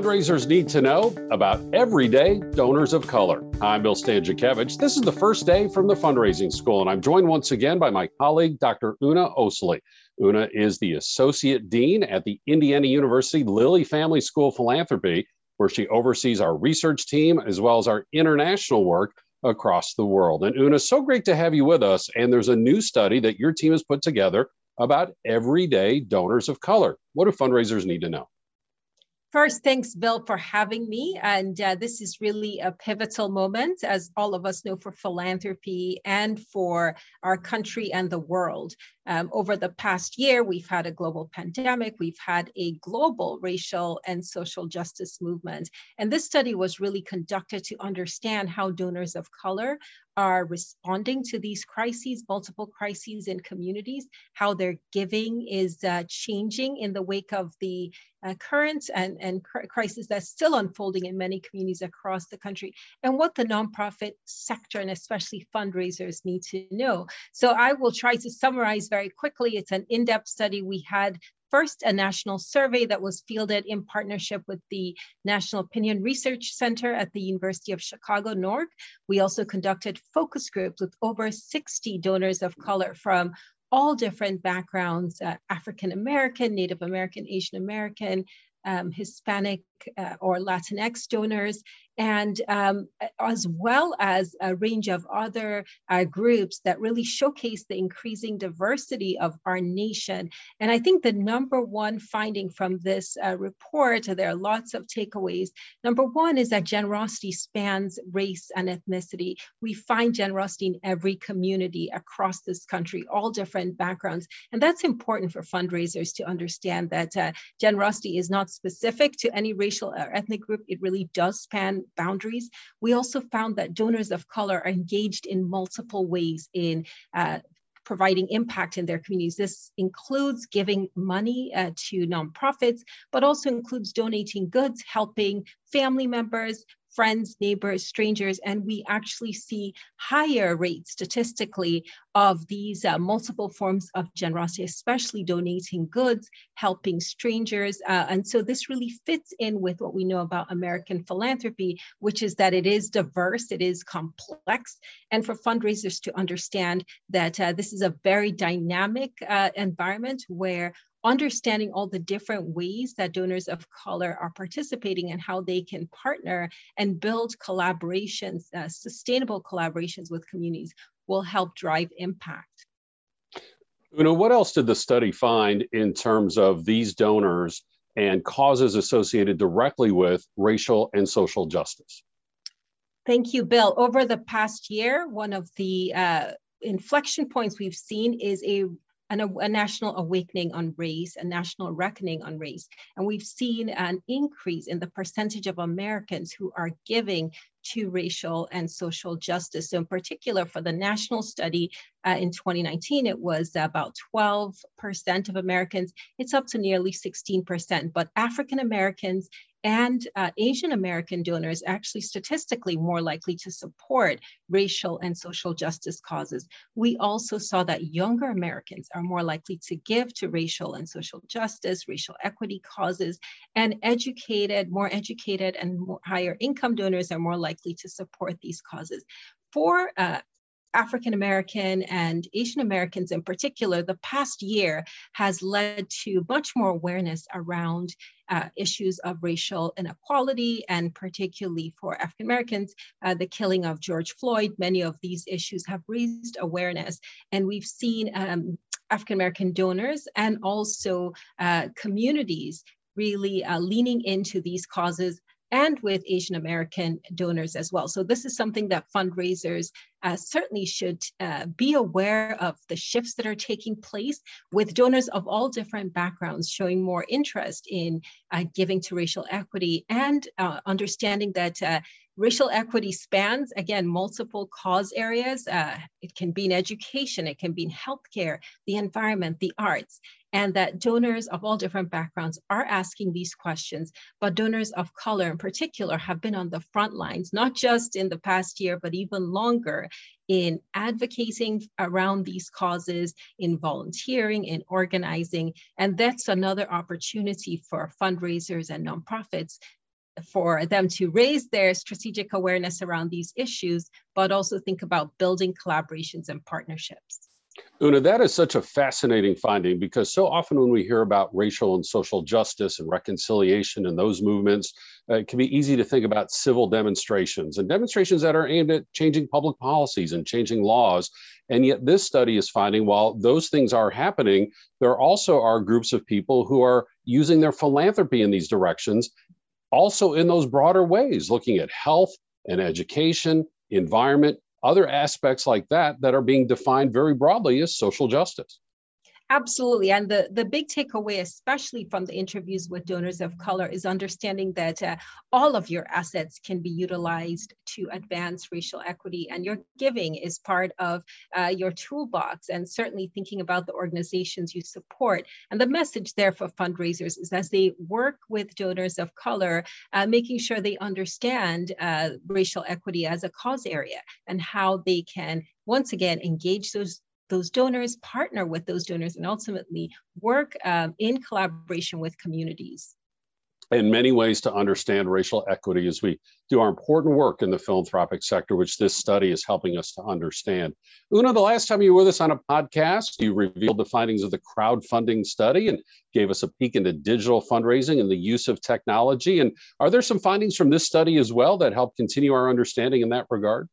fundraisers need to know about everyday donors of color. I'm Bill Stanczykiewicz. This is the first day from the fundraising school, and I'm joined once again by my colleague, Dr. Una Osili. Una is the Associate Dean at the Indiana University Lilly Family School of Philanthropy, where she oversees our research team as well as our international work across the world. And Una, so great to have you with us. And there's a new study that your team has put together about everyday donors of color. What do fundraisers need to know? First, thanks, Bill, for having me. And uh, this is really a pivotal moment, as all of us know, for philanthropy and for our country and the world. Um, over the past year, we've had a global pandemic, we've had a global racial and social justice movement. And this study was really conducted to understand how donors of color are responding to these crises, multiple crises in communities, how their giving is uh, changing in the wake of the uh, current and, and crisis that's still unfolding in many communities across the country, and what the nonprofit sector and especially fundraisers need to know. So I will try to summarize very quickly. It's an in-depth study. We had first a national survey that was fielded in partnership with the National Opinion Research Center at the University of Chicago, NORC. We also conducted focus groups with over 60 donors of color from all different backgrounds, uh, African American, Native American, Asian American, um, Hispanic uh, or Latinx donors, and um, as well as a range of other uh, groups that really showcase the increasing diversity of our nation. And I think the number one finding from this uh, report, there are lots of takeaways. Number one is that generosity spans race and ethnicity. We find generosity in every community across this country, all different backgrounds. And that's important for fundraisers to understand that uh, generosity is not specific to any racial or ethnic group. It really does span boundaries. We also found that donors of color are engaged in multiple ways in uh, providing impact in their communities. This includes giving money uh, to nonprofits, but also includes donating goods, helping family members, friends, neighbors, strangers, and we actually see higher rates statistically of these uh, multiple forms of generosity, especially donating goods, helping strangers. Uh, and so this really fits in with what we know about American philanthropy, which is that it is diverse, it is complex, and for fundraisers to understand that uh, this is a very dynamic uh, environment where understanding all the different ways that donors of color are participating and how they can partner and build collaborations, uh, sustainable collaborations with communities will help drive impact. You know, what else did the study find in terms of these donors and causes associated directly with racial and social justice? Thank you, Bill. Over the past year, one of the uh, inflection points we've seen is a and a, a, national awakening on race, a national reckoning on race. And we've seen an increase in the percentage of Americans who are giving to racial and social justice. So in particular for the national study uh, in 2019, it was about 12% of Americans. It's up to nearly 16%, but African Americans and uh, Asian American donors actually statistically more likely to support racial and social justice causes. We also saw that younger Americans are more likely to give to racial and social justice, racial equity causes, and educated, more educated and more higher income donors are more likely to support these causes. For uh, African American and Asian Americans in particular, the past year has led to much more awareness around uh, issues of racial inequality, and particularly for African Americans, uh, the killing of George Floyd. Many of these issues have raised awareness, and we've seen um, African American donors and also uh, communities really uh, leaning into these causes and with Asian American donors as well. So this is something that fundraisers uh, certainly should uh, be aware of the shifts that are taking place with donors of all different backgrounds showing more interest in uh, giving to racial equity and uh, understanding that uh, racial equity spans, again, multiple cause areas. Uh, it can be in education, it can be in healthcare, the environment, the arts and that donors of all different backgrounds are asking these questions, but donors of color in particular have been on the front lines, not just in the past year, but even longer in advocating around these causes, in volunteering, in organizing. And that's another opportunity for fundraisers and nonprofits for them to raise their strategic awareness around these issues, but also think about building collaborations and partnerships. Una, that is such a fascinating finding because so often when we hear about racial and social justice and reconciliation and those movements, uh, it can be easy to think about civil demonstrations and demonstrations that are aimed at changing public policies and changing laws. And yet, this study is finding while those things are happening, there also are groups of people who are using their philanthropy in these directions, also in those broader ways, looking at health and education, environment, other aspects like that that are being defined very broadly as social justice. Absolutely. And the, the big takeaway, especially from the interviews with donors of color, is understanding that uh, all of your assets can be utilized to advance racial equity, and your giving is part of uh, your toolbox. And certainly thinking about the organizations you support. And the message there for fundraisers is as they work with donors of color, uh, making sure they understand uh, racial equity as a cause area and how they can once again engage those those donors, partner with those donors, and ultimately work um, in collaboration with communities. In many ways, to understand racial equity as we do our important work in the philanthropic sector, which this study is helping us to understand. Una, the last time you were with us on a podcast, you revealed the findings of the crowdfunding study and gave us a peek into digital fundraising and the use of technology. And are there some findings from this study as well that help continue our understanding in that regard?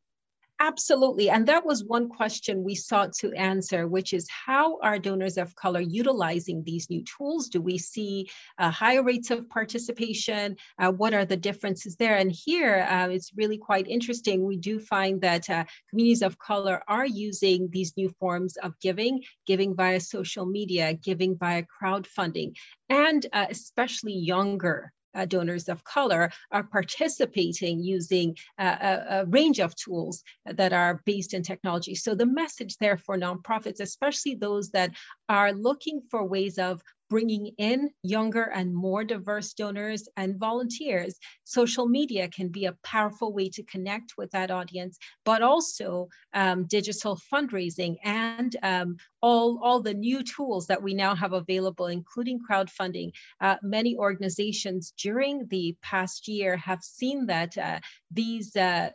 Absolutely. And that was one question we sought to answer, which is how are donors of color utilizing these new tools? Do we see uh, higher rates of participation? Uh, what are the differences there? And here uh, it's really quite interesting. We do find that uh, communities of color are using these new forms of giving, giving via social media, giving via crowdfunding, and uh, especially younger uh, donors of color are participating using uh, a, a, range of tools that are based in technology. So the message there for nonprofits, especially those that are looking for ways of bringing in younger and more diverse donors and volunteers. Social media can be a powerful way to connect with that audience, but also um, digital fundraising and um, all, all the new tools that we now have available, including crowdfunding. Uh, many organizations during the past year have seen that uh, these uh,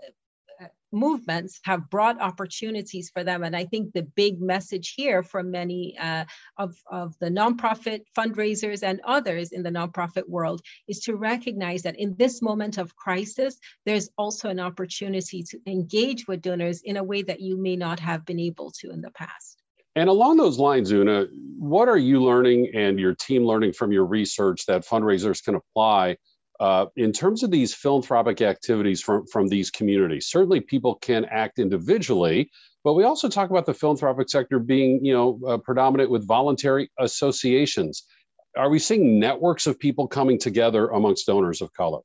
movements have brought opportunities for them. And I think the big message here from many uh, of, of the nonprofit fundraisers and others in the nonprofit world is to recognize that in this moment of crisis, there's also an opportunity to engage with donors in a way that you may not have been able to in the past. And along those lines, Una, what are you learning and your team learning from your research that fundraisers can apply uh, in terms of these philanthropic activities from, from these communities, certainly people can act individually, but we also talk about the philanthropic sector being, you know, uh, predominant with voluntary associations. Are we seeing networks of people coming together amongst donors of color?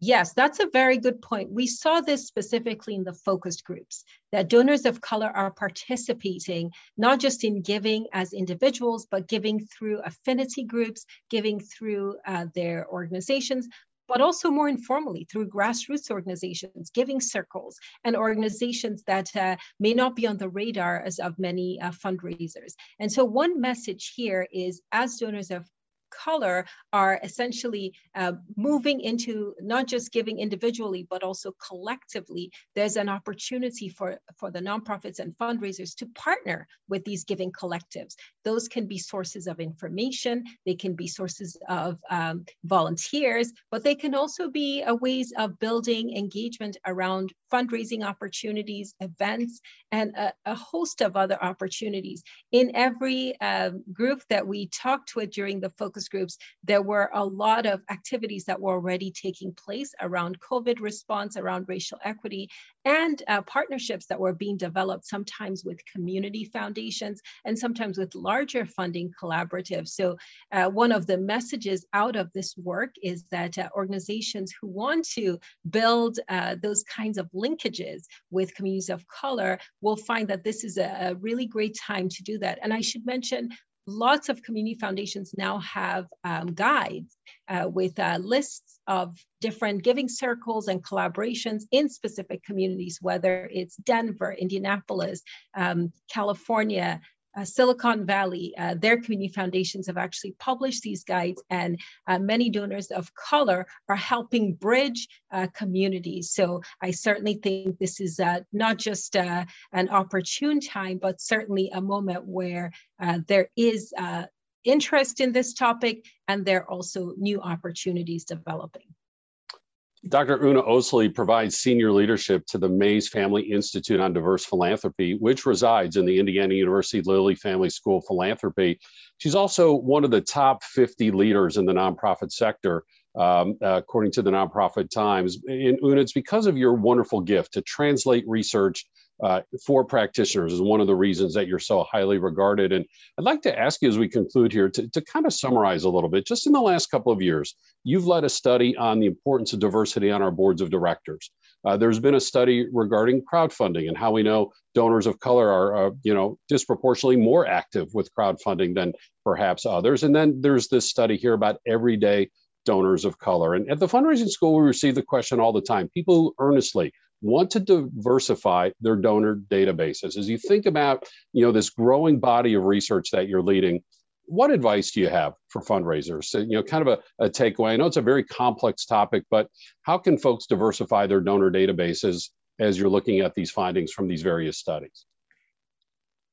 Yes, that's a very good point. We saw this specifically in the focus groups that donors of color are participating not just in giving as individuals, but giving through affinity groups, giving through uh, their organizations, but also more informally through grassroots organizations, giving circles, and organizations that uh, may not be on the radar as of many uh, fundraisers. And so, one message here is as donors of color are essentially uh, moving into not just giving individually, but also collectively. There's an opportunity for, for the nonprofits and fundraisers to partner with these giving collectives. Those can be sources of information, they can be sources of um, volunteers, but they can also be a ways of building engagement around fundraising opportunities, events, and a, a host of other opportunities. In every um, group that we talked with during the focus groups, there were a lot of activities that were already taking place around COVID response, around racial equity, and uh, partnerships that were being developed sometimes with community foundations and sometimes with larger funding collaboratives. So uh, one of the messages out of this work is that uh, organizations who want to build uh, those kinds of linkages with communities of color will find that this is a, a really great time to do that. And I should mention lots of community foundations now have um, guides uh, with uh, lists of different giving circles and collaborations in specific communities, whether it's Denver, Indianapolis, um, California, uh, Silicon Valley, uh, their community foundations have actually published these guides, and uh, many donors of color are helping bridge uh, communities. So I certainly think this is uh, not just uh, an opportune time, but certainly a moment where there is interest in this topic and there are also new opportunities developing. Dr. Una Osili provides senior leadership to the Mays Family Institute on Diverse Philanthropy, which resides in the Indiana University Lilly Family School of Philanthropy. She's also one of the top 50 leaders in the nonprofit sector, um, uh, according to the Nonprofit Times. And Una, it's because of your wonderful gift to translate research uh, for practitioners is one of the reasons that you're so highly regarded. And I'd like to ask you as we conclude here to, to kind of summarize a little bit. Just in the last couple of years, you've led a study on the importance of diversity on our boards of directors. Uh, there's been a study regarding crowdfunding and how we know donors of color are, uh, you know, disproportionately more active with crowdfunding than perhaps others. And then there's this study here about everyday donors of color. And at the fundraising school, we receive the question all the time. People earnestly want to diversify their donor databases. As you think about, you know, this growing body of research that you're leading, what advice do you have for fundraisers? So, you know, kind of a, a takeaway. I know it's a very complex topic, but how can folks diversify their donor databases as you're looking at these findings from these various studies?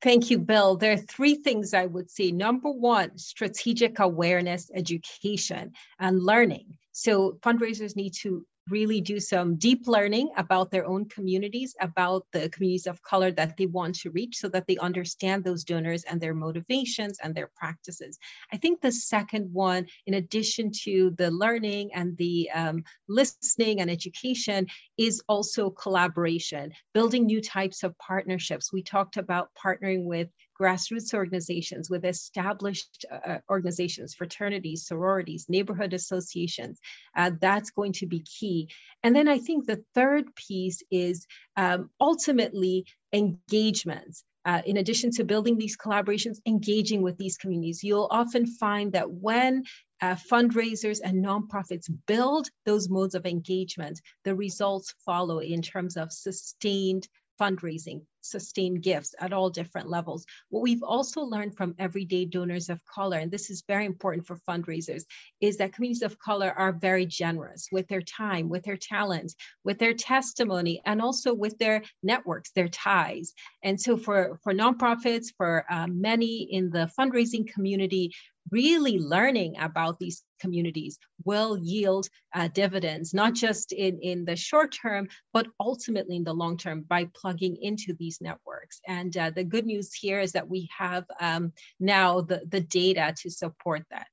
Thank you, Bill. There are three things I would say. Number one, strategic awareness, education, and learning. So fundraisers need to really do some deep learning about their own communities, about the communities of color that they want to reach so that they understand those donors and their motivations and their practices. I think the second one, in addition to the learning and the um, listening and education, is also collaboration, building new types of partnerships. We talked about partnering with grassroots organizations, with established uh, organizations, fraternities, sororities, neighborhood associations. Uh, that's going to be key. And then I think the third piece is um, ultimately engagements. Uh, in addition to building these collaborations, engaging with these communities. You'll often find that when uh, fundraisers and nonprofits build those modes of engagement, the results follow in terms of sustained fundraising, sustain gifts at all different levels. What we've also learned from everyday donors of color, and this is very important for fundraisers, is that communities of color are very generous with their time, with their talent, with their testimony, and also with their networks, their ties. And so for, for nonprofits, for uh, many in the fundraising community, really learning about these communities will yield uh, dividends, not just in, in the short term, but ultimately in the long term by plugging into these networks. And uh, the good news here is that we have um, now the, the data to support that.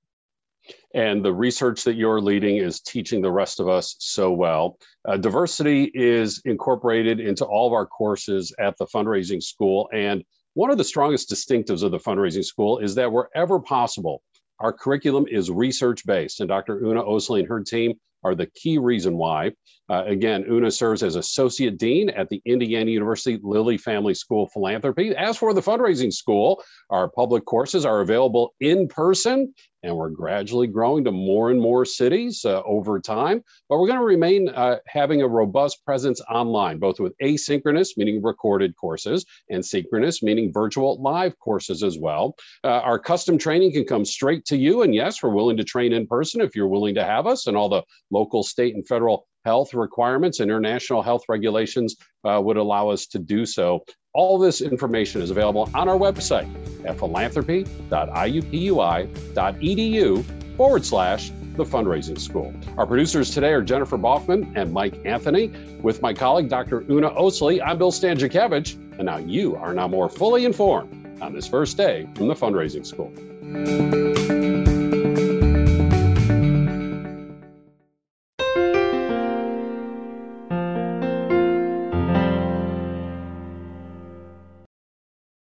And the research that you're leading is teaching the rest of us so well. Uh, diversity is incorporated into all of our courses at the fundraising school. And one of the strongest distinctives of the fundraising school is that wherever possible, our curriculum is research based. And Dr. Una Osili and her team are the key reason why. Uh, again, Una serves as Associate Dean at the Indiana University Lilly Family School Philanthropy. As for the fundraising school, our public courses are available in person and we're gradually growing to more and more cities uh, over time. But we're going to remain uh, having a robust presence online, both with asynchronous, meaning recorded courses, and synchronous, meaning virtual live courses as well. Uh, our custom training can come straight to you. And yes, we're willing to train in person if you're willing to have us, and all the local, state, and federal health requirements and international health regulations uh, would allow us to do so. All this information is available on our website at philanthropy.iupui.edu forward slash the fundraising school. Our producers today are Jennifer Balkman and Mike Anthony. With my colleague, Dr. Una Osili, I'm Bill Stanczykiewicz, and now you are now more fully informed on this first day from the fundraising school.